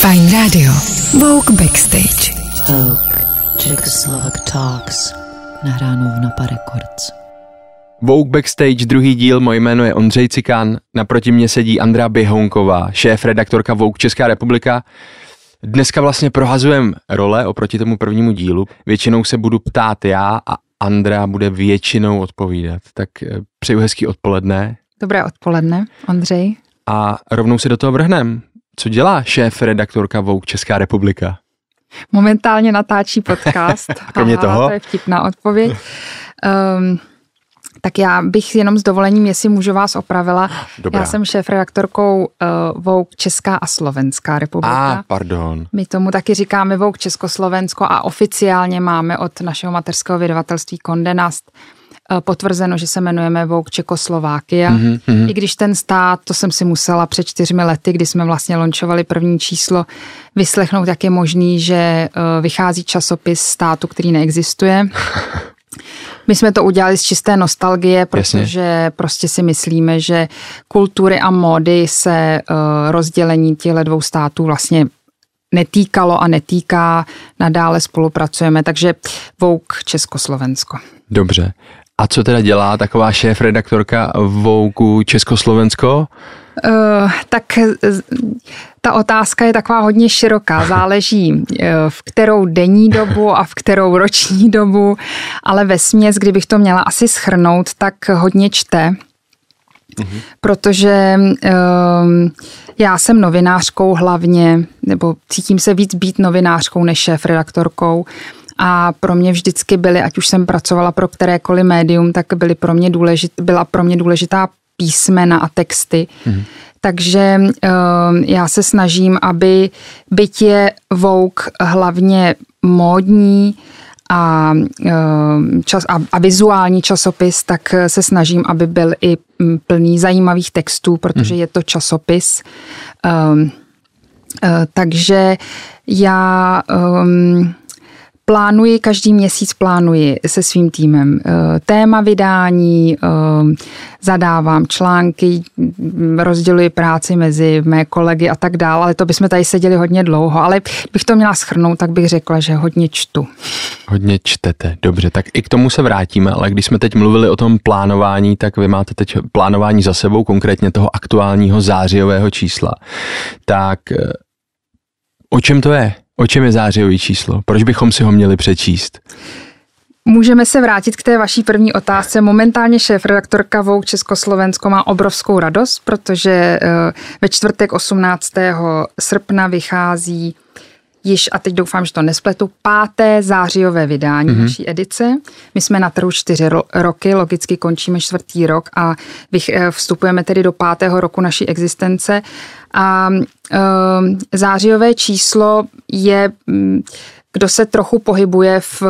Fajn Radio. Vogue Backstage. Vogue. Czechoslovak Talks. Nahráno v Napa Records. Vogue Backstage, druhý díl, moje jméno je Ondřej Cikán, naproti mě sedí Andrea Běhounková, šéf redaktorka Vogue Česká republika. Dneska vlastně prohazujem role oproti tomu prvnímu dílu. Většinou se budu ptát já a Andrea bude většinou odpovídat. Tak eh, přeju hezký odpoledne. Dobré odpoledne, Ondřej. A rovnou se do toho vrhnem. Co dělá šéf redaktorka Vogue Česká republika? Momentálně natáčí podcast. Kromě Aha, toho? To je vtipná odpověď. Um, tak já bych jenom s dovolením, jestli můžu vás opravila. Dobrá. Já jsem šéf-redaktorkou uh, Vogue Česká a Slovenská republika. A, pardon. My tomu taky říkáme Vogue Československo a oficiálně máme od našeho mateřského vydavatelství Kondenast uh, potvrzeno, že se jmenujeme Vogue Čekoslovákia. Mhm, mhm. I když ten stát, to jsem si musela před čtyřmi lety, kdy jsme vlastně lončovali první číslo, vyslechnout, jak je možný, že uh, vychází časopis státu, který neexistuje. My jsme to udělali z čisté nostalgie, protože Jasně. prostě si myslíme, že kultury a módy se uh, rozdělení těchto dvou států vlastně netýkalo a netýká. Nadále spolupracujeme, takže Vogue Československo. Dobře. A co teda dělá taková šéf redaktorka Vogue Československo? Uh, tak z- ta otázka je taková hodně široká. Záleží uh, v kterou denní dobu a v kterou roční dobu, ale ve směs, kdybych to měla asi schrnout, tak hodně čte. Protože um, já jsem novinářkou hlavně, nebo cítím se víc být novinářkou než šéf redaktorkou. A pro mě vždycky byly, ať už jsem pracovala pro kterékoliv médium, tak byly pro mě důležit, byla pro mě důležitá písmena a texty. Mm. Takže um, já se snažím, aby byť je Vogue hlavně módní a, um, čas, a, a vizuální časopis, tak se snažím, aby byl i mm, plný zajímavých textů, protože je to časopis. Um, uh, takže já um, plánuji, každý měsíc plánuji se svým týmem eh, téma vydání, eh, zadávám články, rozděluji práci mezi mé kolegy a tak dále, ale to bychom tady seděli hodně dlouho, ale bych to měla schrnout, tak bych řekla, že hodně čtu. Hodně čtete, dobře, tak i k tomu se vrátíme, ale když jsme teď mluvili o tom plánování, tak vy máte teď plánování za sebou, konkrétně toho aktuálního zářijového čísla. Tak eh, o čem to je? O čem je zářijový číslo? Proč bychom si ho měli přečíst? Můžeme se vrátit k té vaší první otázce. Momentálně šéf-redaktorka Vogue Československo má obrovskou radost, protože eh, ve čtvrtek 18. srpna vychází již, a teď doufám, že to nespletu, páté zářijové vydání mm-hmm. naší edice. My jsme na trhu čtyři ro- roky, logicky končíme čtvrtý rok a vych, eh, vstupujeme tedy do pátého roku naší existence. A um, zářijové číslo je... mm, kdo se trochu pohybuje v,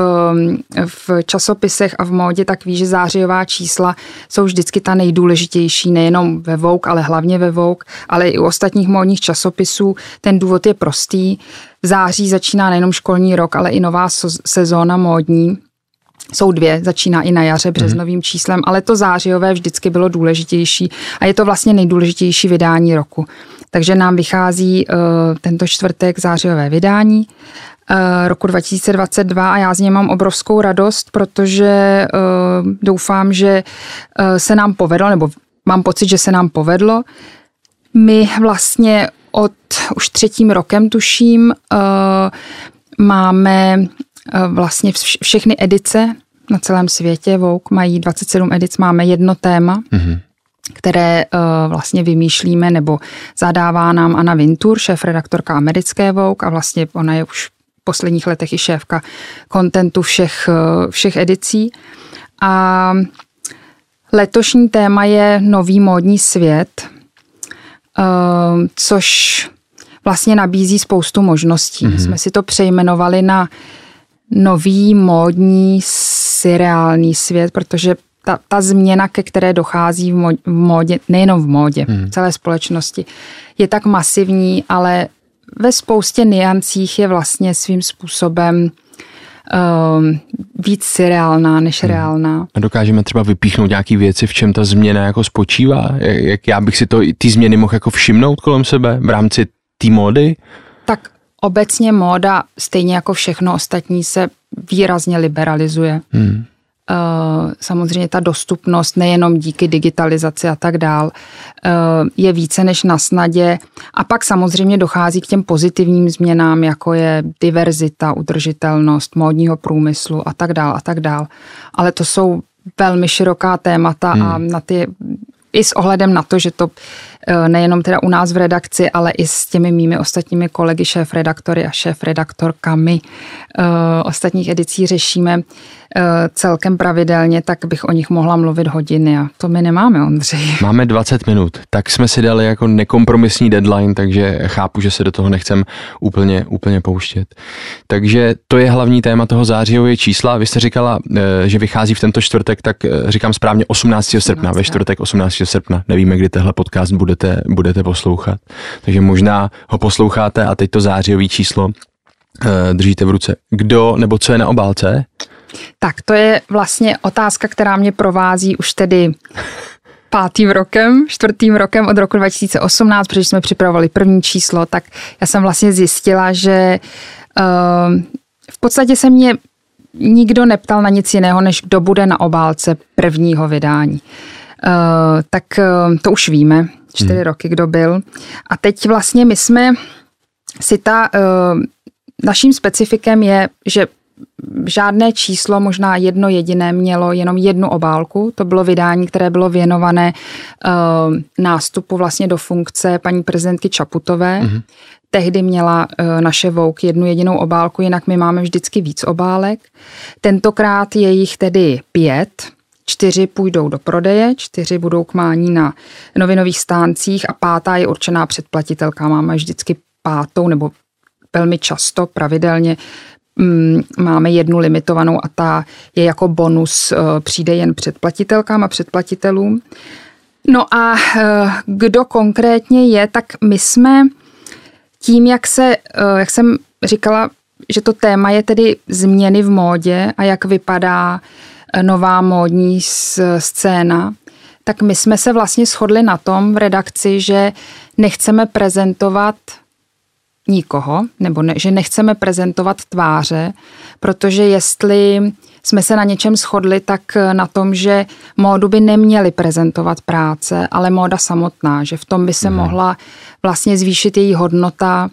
v časopisech a v módě, tak ví, že zářijová čísla jsou vždycky ta nejdůležitější, nejenom ve Vogue, ale hlavně ve Vogue, ale i u ostatních módních časopisů. Ten důvod je prostý. V září začíná nejenom školní rok, ale i nová sezóna módní. Jsou dvě, začíná i na jaře březnovým číslem, ale to zářijové vždycky bylo důležitější a je to vlastně nejdůležitější vydání roku. Takže nám vychází uh, tento čtvrtek zářijové vydání roku 2022 a já z něj mám obrovskou radost, protože uh, doufám, že uh, se nám povedlo, nebo mám pocit, že se nám povedlo. My vlastně od už třetím rokem tuším máme vlastně vš- všechny edice na celém světě. Vogue mají 27 edic, máme jedno téma. Mm-hmm které uh, vlastně vymýšlíme, nebo zadává nám Anna Vintur, šéf-redaktorka americké Vogue a vlastně ona je už posledních letech i šéfka kontentu všech, uh, všech edicí. A letošní téma je nový módní svět, uh, což vlastně nabízí spoustu možností. Mm-hmm. Jsme si to přejmenovali na nový módní seriální svět, protože ta, ta změna, ke které dochází v, módě, nejenom v módě, hmm. v celé společnosti, je tak masivní, ale ve spoustě niancích je vlastně svým způsobem um, víc seriálná než hmm. reálná. A dokážeme třeba vypíchnout nějaké věci, v čem ta změna jako spočívá? Jak, jak já bych si to, ty změny mohl jako všimnout kolem sebe v rámci té módy? Tak obecně móda, stejně jako všechno ostatní, se výrazně liberalizuje. Hmm. Uh, samozřejmě ta dostupnost nejenom díky digitalizaci a tak dál uh, je více než na snadě. A pak samozřejmě dochází k těm pozitivním změnám, jako je diverzita, udržitelnost módního průmyslu a tak dál a tak dál. Ale to jsou velmi široká témata hmm. a na ty i s ohledem na to, že to eh, nejenom teda u nás v redakci, ale i s těmi mými ostatními kolegy, šéf-redaktory a šéf-redaktorkami ostatních edicí řešíme, Eh, celkem pravidelně, tak bych o nich mohla mluvit hodiny a to my nemáme, Ondřej. Máme 20 minut, tak jsme si dali jako nekompromisní deadline, takže chápu, že se do toho nechcem úplně, úplně pouštět. Takže to je hlavní téma toho zářijové čísla. Vy jste říkala, eh, že vychází v tento čtvrtek, tak eh, říkám správně 18. srpna, ve čtvrtek 18. srpna. Nevíme, kdy tehle podcast budete, budete poslouchat. Takže možná ho posloucháte a teď to zářijové číslo držíte v ruce. Kdo nebo co je na obálce? Tak to je vlastně otázka, která mě provází už tedy pátým rokem, čtvrtým rokem od roku 2018, protože jsme připravovali první číslo, tak já jsem vlastně zjistila, že uh, v podstatě se mě nikdo neptal na nic jiného, než kdo bude na obálce prvního vydání. Uh, tak uh, to už víme, čtyři hmm. roky, kdo byl. A teď vlastně my jsme si ta, uh, naším specifikem je, že žádné číslo, možná jedno jediné, mělo jenom jednu obálku. To bylo vydání, které bylo věnované uh, nástupu vlastně do funkce paní prezidentky Čaputové. Mm-hmm. Tehdy měla uh, naše Vouk jednu jedinou obálku, jinak my máme vždycky víc obálek. Tentokrát je jich tedy pět. Čtyři půjdou do prodeje, čtyři budou k mání na novinových stáncích a pátá je určená předplatitelka. Máme vždycky pátou nebo velmi často, pravidelně Mm, máme jednu limitovanou a ta je jako bonus, eh, přijde jen předplatitelkám a předplatitelům. No a eh, kdo konkrétně je, tak my jsme tím, jak se, eh, jak jsem říkala, že to téma je tedy změny v módě a jak vypadá nová módní scéna, tak my jsme se vlastně shodli na tom v redakci, že nechceme prezentovat nikoho, nebo ne, že nechceme prezentovat tváře, protože jestli jsme se na něčem shodli, tak na tom, že módu by neměly prezentovat práce, ale móda samotná, že v tom by se hmm. mohla vlastně zvýšit její hodnota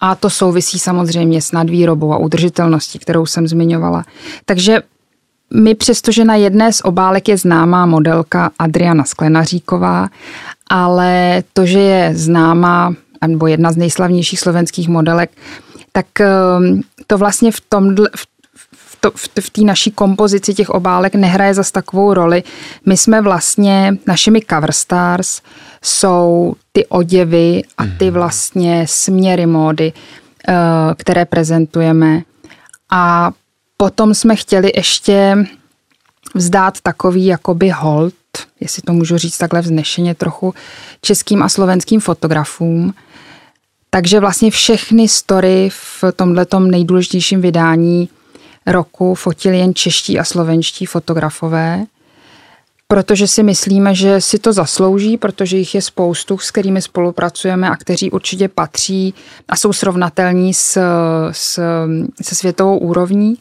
a to souvisí samozřejmě s nadvýrobou a udržitelností, kterou jsem zmiňovala. Takže my přestože na jedné z obálek je známá modelka Adriana Sklenaříková, ale to, že je známá nebo jedna z nejslavnějších slovenských modelek, tak ehm, to vlastně v tom, v, to, v té naší kompozici těch obálek nehraje zas takovou roli. My jsme vlastně, našimi cover stars jsou ty oděvy a ty mhm. vlastně směry módy, eh, které prezentujeme. A potom jsme chtěli ještě vzdát takový jakoby hold, jestli to můžu říct takhle vznešeně trochu, českým a slovenským fotografům, takže vlastně všechny story v tomhle nejdůležitějším vydání roku fotili jen čeští a slovenští fotografové, protože si myslíme, že si to zaslouží, protože jich je spoustu, s kterými spolupracujeme a kteří určitě patří a jsou srovnatelní s, s, se světovou úrovní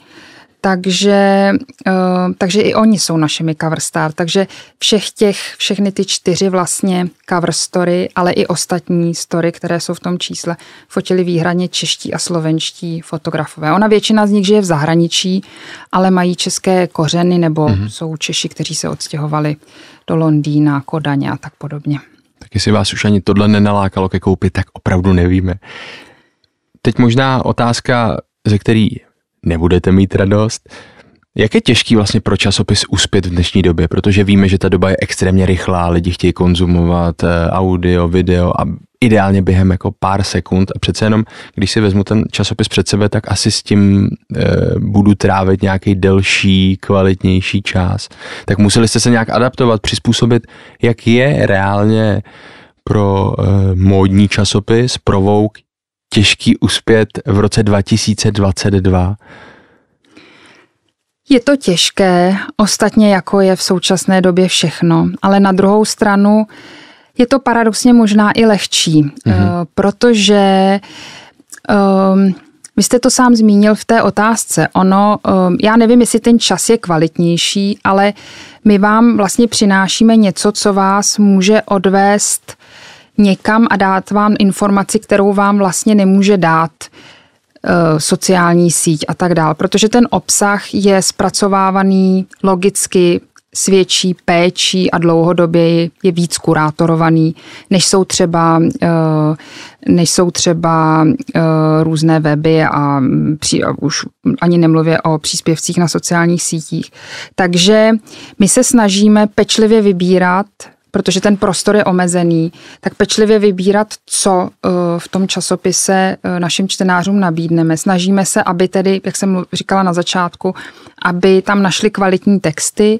takže, eh, takže i oni jsou našimi cover star. Takže všech těch, všechny ty čtyři vlastně cover story, ale i ostatní story, které jsou v tom čísle, fotili výhradně čeští a slovenští fotografové. Ona většina z nich žije v zahraničí, ale mají české kořeny nebo mm-hmm. jsou Češi, kteří se odstěhovali do Londýna, Kodaně a tak podobně. Tak jestli vás už ani tohle nenalákalo ke koupi, tak opravdu nevíme. Teď možná otázka, ze který nebudete mít radost. Jak je těžký vlastně pro časopis uspět v dnešní době, protože víme, že ta doba je extrémně rychlá, lidi chtějí konzumovat eh, audio, video a ideálně během jako pár sekund a přece jenom, když si vezmu ten časopis před sebe, tak asi s tím e, budu trávit nějaký delší, kvalitnější čas. Tak museli jste se nějak adaptovat, přizpůsobit, jak je reálně pro e, módní časopis, pro Vogue, těžký uspět v roce 2022? Je to těžké, ostatně jako je v současné době všechno, ale na druhou stranu je to paradoxně možná i lehčí, mm-hmm. protože Um, vy jste to sám zmínil v té otázce. Ono, um, já nevím, jestli ten čas je kvalitnější, ale my vám vlastně přinášíme něco, co vás může odvést někam a dát vám informaci, kterou vám vlastně nemůže dát uh, sociální síť a tak dále, protože ten obsah je zpracovávaný logicky, svědčí péčí a dlouhodobě je víc kurátorovaný, než jsou třeba, eh, než jsou třeba eh, různé weby a, při, už ani nemluvě o příspěvcích na sociálních sítích. Takže my se snažíme pečlivě vybírat protože ten prostor je omezený, tak pečlivě vybírat, co eh, v tom časopise našim čtenářům nabídneme. Snažíme se, aby tedy, jak jsem říkala na začátku, aby tam našli kvalitní texty,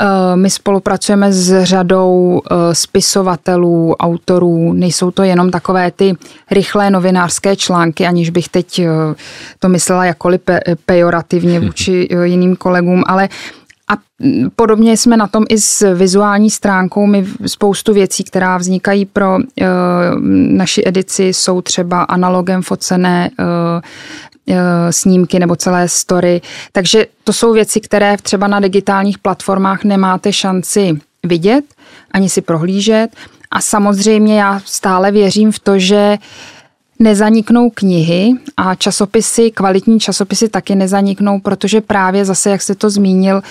Eh, my spolupracujeme s řadou eh, spisovatelů, autorů. Nejsou to jenom takové ty rychlé novinářské články, aniž bych teď eh, to myslela jakkoliv pejorativně vůči jiným kolegům, ale a podobně jsme na tom i s vizuální stránkou. My spoustu věcí, která vznikají pro e, naši edici, jsou třeba analogem focené e, Eh, snímky nebo celé story. Takže to jsou věci, které třeba na digitálních platformách nemáte šanci vidět, ani si prohlížet. A samozřejmě já stále věřím v to, že nezaniknou knihy a časopisy, kvalitní časopisy taky nezaniknou, protože právě zase, jak jste to zmínil,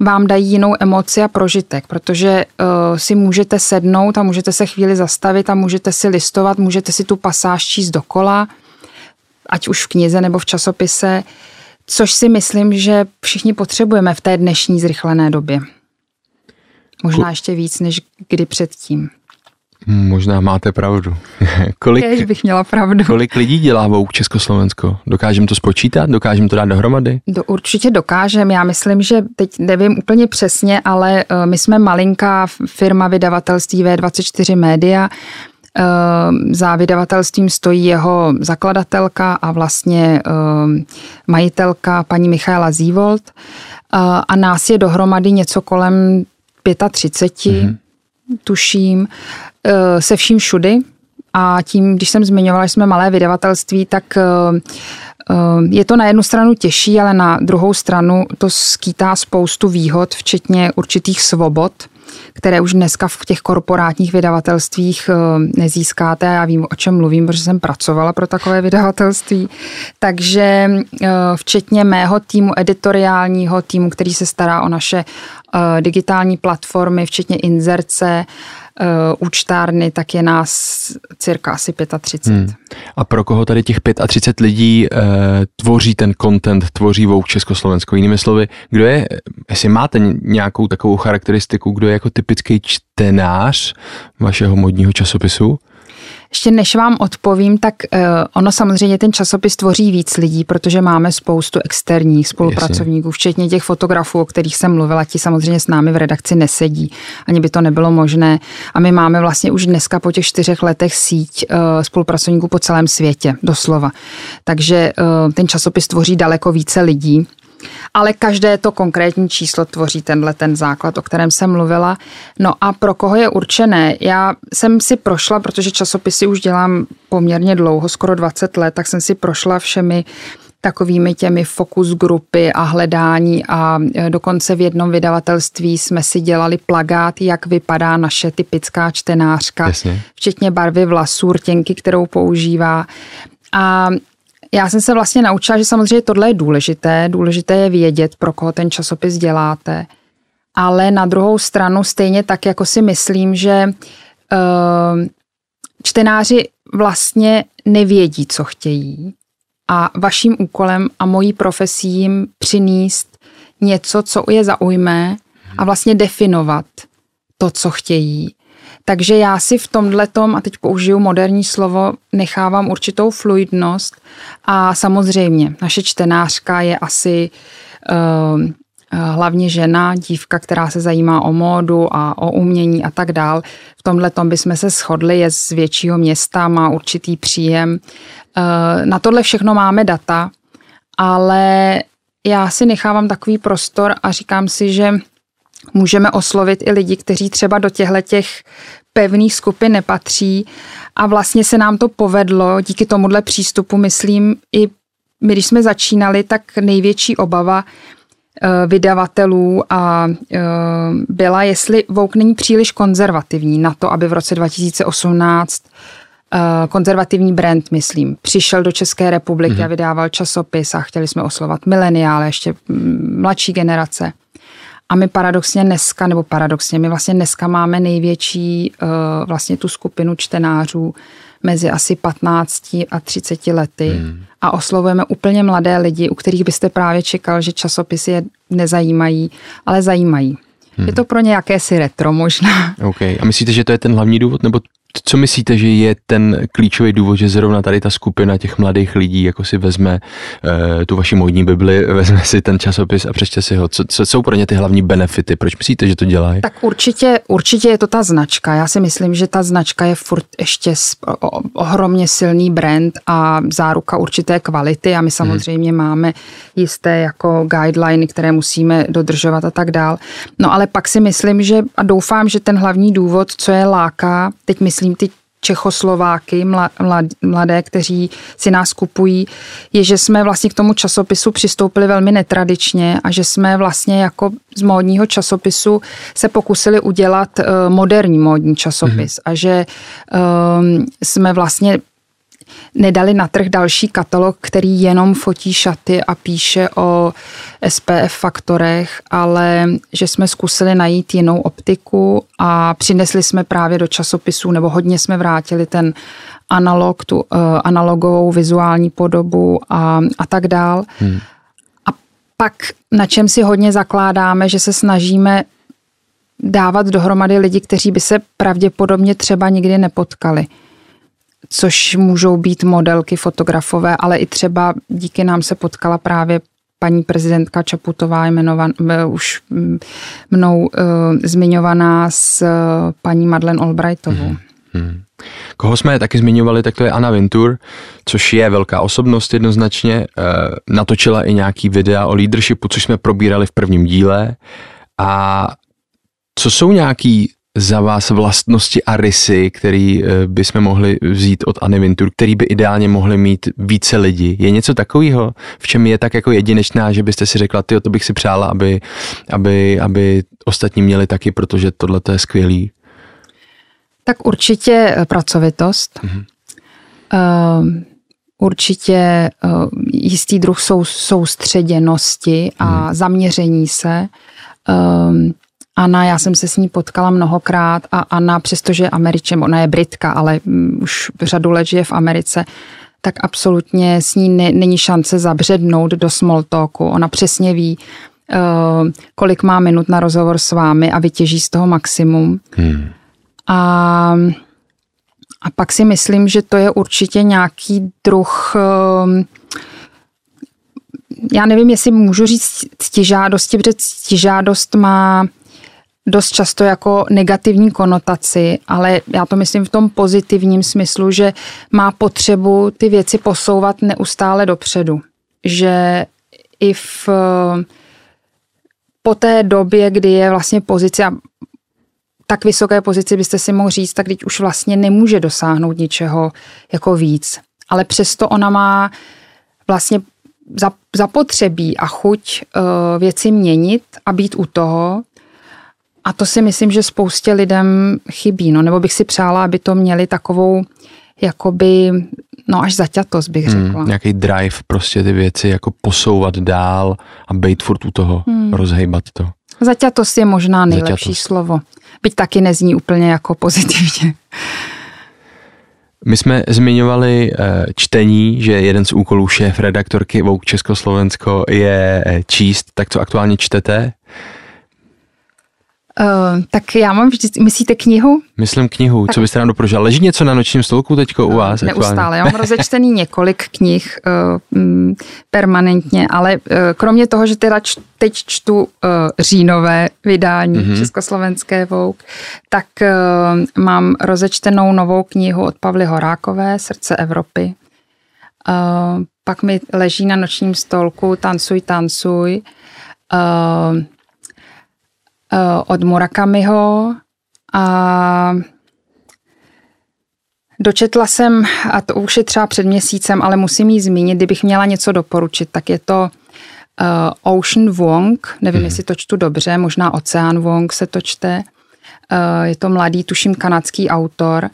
vám dají jinou emoci a prožitek, protože uh, si můžete sednout a můžete se chvíli zastavit a můžete si listovat, můžete si tu pasáž číst dokola ať už v knize nebo v časopise, což si myslím, že všichni potřebujeme v té dnešní zrychlené době. Možná ještě víc než kdy předtím. Možná máte pravdu. kolik, Kež bych měla pravdu. Kolik lidí dělá Vouk Československo? Dokážeme to spočítat? Dokážeme to dát dohromady? Do, určitě dokážeme. Já myslím, že teď nevím úplně přesně, ale uh, my jsme malinká firma vydavatelství V24 Media Ehm, za vydavatelstvím stojí jeho zakladatelka a vlastně ehm, majitelka paní Michaela Zívold a nás je dohromady něco kolem 35, mm-hmm. tuším, se vším všudy. A tím, když jsem zmiňovala, že jsme malé vydavatelství, tak e, e, je to na jednu stranu těžší, ale na druhou stranu to skýtá spoustu výhod, včetně určitých svobod – které už dneska v těch korporátních vydavatelstvích eh, nezískáte. Já vím, o čem mluvím, protože jsem pracovala pro takové vydavatelství. Takže eh, včetně mého týmu editoriálního, týmu, který se stará o naše eh, digitální platformy, včetně inzerce, účtárny, tak je nás cirka asi 35. Hmm. A pro koho tady těch 35 lidí uh, tvoří ten content, tvoří Vouk Československo? Jinými slovy, kdo je, jestli máte nějakou takovou charakteristiku, kdo je jako typický čtenář vašeho modního časopisu? Ještě než vám odpovím, tak uh, ono samozřejmě ten časopis tvoří víc lidí, protože máme spoustu externích spolupracovníků, Jasně. včetně těch fotografů, o kterých jsem mluvila, ti samozřejmě s námi v redakci nesedí, ani by to nebylo možné. A my máme vlastně už dneska po těch čtyřech letech síť uh, spolupracovníků po celém světě, doslova. Takže uh, ten časopis tvoří daleko více lidí ale každé to konkrétní číslo tvoří tenhle ten základ, o kterém jsem mluvila. No a pro koho je určené? Já jsem si prošla, protože časopisy už dělám poměrně dlouho, skoro 20 let, tak jsem si prošla všemi takovými těmi fokus grupy a hledání a e, dokonce v jednom vydavatelství jsme si dělali plagát, jak vypadá naše typická čtenářka, Jasně. včetně barvy vlasů, rtěnky, kterou používá. A já jsem se vlastně naučila, že samozřejmě tohle je důležité. Důležité je vědět, pro koho ten časopis děláte. Ale na druhou stranu stejně tak, jako si myslím, že uh, čtenáři vlastně nevědí, co chtějí. A vaším úkolem a mojí profesí jim přinést něco, co je zaujme a vlastně definovat to, co chtějí. Takže já si v tomhle tom, a teď použiju moderní slovo, nechávám určitou fluidnost a samozřejmě naše čtenářka je asi uh, hlavně žena, dívka, která se zajímá o módu a o umění a tak dál. V tomhle tom bychom se shodli, je z většího města, má určitý příjem. Uh, na tohle všechno máme data, ale já si nechávám takový prostor a říkám si, že můžeme oslovit i lidi, kteří třeba do těchto těch pevných skupin nepatří a vlastně se nám to povedlo díky tomuhle přístupu, myslím, i my, když jsme začínali, tak největší obava eh, vydavatelů a eh, byla, jestli Vouk není příliš konzervativní na to, aby v roce 2018 eh, konzervativní brand, myslím, přišel do České republiky mm-hmm. a vydával časopis a chtěli jsme oslovat mileniále, ještě mm, mladší generace. A my paradoxně dneska, nebo paradoxně, my vlastně dneska máme největší vlastně tu skupinu čtenářů mezi asi 15 a 30 lety. Hmm a oslovujeme úplně mladé lidi, u kterých byste právě čekal, že časopisy je nezajímají, ale zajímají. Hmm. Je to pro ně jakési retro možná. OK. A myslíte, že to je ten hlavní důvod, nebo co myslíte, že je ten klíčový důvod, že zrovna tady ta skupina těch mladých lidí jako si vezme uh, tu vaši módní bibli, vezme si ten časopis a přečte si ho? Co, co jsou pro ně ty hlavní benefity? Proč myslíte, že to dělají? Tak určitě, určitě je to ta značka. Já si myslím, že ta značka je furt ještě ohromně silný brand a záruka určité kvality a my samozřejmě hmm. máme jisté jako guideliny, které musíme dodržovat a tak dál. No ale pak si myslím, že a doufám, že ten hlavní důvod, co je láká, teď myslím, myslím ty Čechoslováky, mladé, kteří si nás kupují, je, že jsme vlastně k tomu časopisu přistoupili velmi netradičně a že jsme vlastně jako z módního časopisu se pokusili udělat eh, moderní módní časopis mm-hmm. a že um, jsme vlastně nedali na trh další katalog, který jenom fotí šaty a píše o SPF faktorech, ale že jsme zkusili najít jinou optiku a přinesli jsme právě do časopisů, nebo hodně jsme vrátili ten analog, tu uh, analogovou vizuální podobu a, a tak dál. Hmm. A pak na čem si hodně zakládáme, že se snažíme dávat dohromady lidi, kteří by se pravděpodobně třeba nikdy nepotkali což můžou být modelky, fotografové, ale i třeba díky nám se potkala právě paní prezidentka Čaputová, jmenovan, eh, už mm, mnou uh, zmiňovaná s uh, paní Madeleine Albrightovou. Hmm. Hmm. Koho jsme taky zmiňovali, tak to je Anna Vintur, což je velká osobnost jednoznačně. E, natočila i nějaký videa o leadershipu, což jsme probírali v prvním díle. A co jsou nějaký za vás vlastnosti a rysy, který eh, bychom mohli vzít od Anivintur, který by ideálně mohli mít více lidí? Je něco takového, v čem je tak jako jedinečná, že byste si řekla, ty to bych si přála, aby, aby, aby ostatní měli taky, protože tohle je skvělý? Tak určitě eh, pracovitost. Mm-hmm. Uh, určitě uh, jistý druh sou, soustředěnosti a mm. zaměření se. Uh, Anna, já jsem se s ní potkala mnohokrát a Anna, přestože je Američem, ona je Britka, ale mm, už řadu let žije v Americe, tak absolutně s ní ne, není šance zabřednout do small talku. Ona přesně ví, uh, kolik má minut na rozhovor s vámi a vytěží z toho maximum. Hmm. A, a pak si myslím, že to je určitě nějaký druh uh, já nevím, jestli můžu říct ctižádosti, protože ctižádost má dost často jako negativní konotaci, ale já to myslím v tom pozitivním smyslu, že má potřebu ty věci posouvat neustále dopředu. Že i v po té době, kdy je vlastně pozice a tak vysoké pozici byste si mohl říct, tak teď už vlastně nemůže dosáhnout ničeho jako víc. Ale přesto ona má vlastně zapotřebí a chuť uh, věci měnit a být u toho, a to si myslím, že spoustě lidem chybí, no, nebo bych si přála, aby to měli takovou jakoby, no až zaťatost bych hmm, řekla. Hmm, nějaký drive, prostě ty věci jako posouvat dál a být furt u toho, hmm. rozhejbat to. Zaťatost je možná nejlepší zaťatost. slovo, byť taky nezní úplně jako pozitivně. My jsme zmiňovali uh, čtení, že jeden z úkolů šéf redaktorky Vouk Československo je uh, číst, tak co aktuálně čtete? Uh, tak já mám vždycky, myslíte knihu? Myslím knihu, tak. co byste nám doporučila. Leží něco na nočním stolku teďko u eh, vás? Neustále, aktuálně? já mám rozečtený několik knih uh, um, permanentně, ale uh, kromě toho, že teda č, teď čtu uh, říjnové vydání mm-hmm. Československé Vouk, tak uh, mám rozečtenou novou knihu od Pavly Horákové, Srdce Evropy. Uh, pak mi leží na nočním stolku Tancuj, tancuj. Uh, od Murakamiho a Dočetla jsem, a to už je třeba před měsícem, ale musím jí zmínit, kdybych měla něco doporučit, tak je to uh, Ocean Wong, nevím, hmm. jestli to čtu dobře, možná Ocean Wong se to čte. Uh, je to mladý, tuším, kanadský autor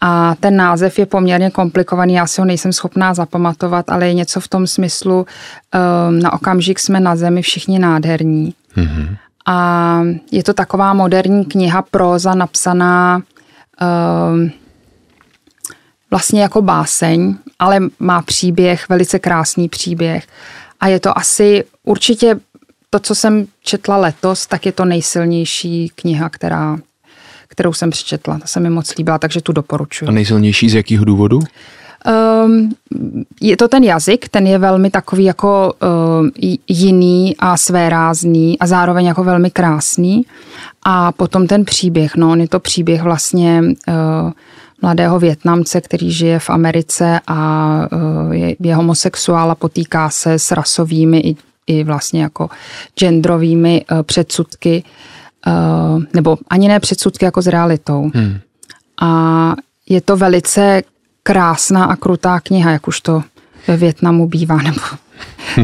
a ten název je poměrně komplikovaný, já si ho nejsem schopná zapamatovat, ale je něco v tom smyslu, uh, na okamžik jsme na zemi všichni nádherní. Hmm. A je to taková moderní kniha proza napsaná uh, vlastně jako báseň, ale má příběh, velice krásný příběh. A je to asi určitě to, co jsem četla letos, tak je to nejsilnější kniha, která, kterou jsem přečetla. Ta se mi moc líbila, takže tu doporučuji. A nejsilnější z jakého důvodu? Um, je to ten jazyk, ten je velmi takový jako uh, jiný a svérázný a zároveň jako velmi krásný. A potom ten příběh, no, on je to příběh vlastně uh, mladého Větnamce, který žije v Americe a eh, je, je homosexuál a potýká se s rasovými i, i vlastně jako genderovými eh, předsudky, eh, nebo ani ne předsudky jako s realitou. Hmm. A je to velice krásná a krutá kniha, jak už to ve Větnamu bývá, nebo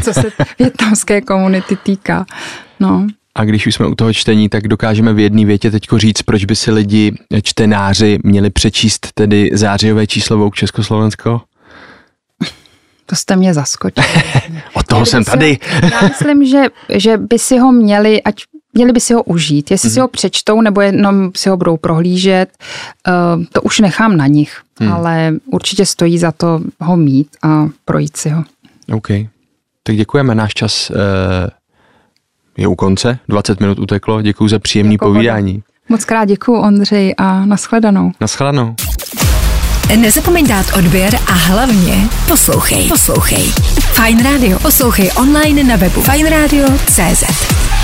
co se větnamské komunity týká. No. A když už jsme u toho čtení, tak dokážeme v jedné větě teď říct, proč by si lidi, čtenáři, měli přečíst tedy zářijové číslo Vouk Československo? To jste mě zaskočili. Od toho jsem tady. já myslím, že, že by si ho měli, ať měli by si ho užít. Jestli mm-hmm. si mhm. ho přečtou nebo jenom si ho budou prohlížet, uh, to už nechám na nich. Mm. Ale určitě stojí za to ho mít a projít si ho. OK. Tak děkujeme. Náš čas uh, je u konce, 20 minut uteklo, děkuji za příjemný jako povídání. Moc krát děkuji Ondřej a nashledanou. Nashledanou. Nezapomeň dát odběr a hlavně poslouchej. Poslouchej. Fine Radio. Poslouchej online na webu fajnradio.cz.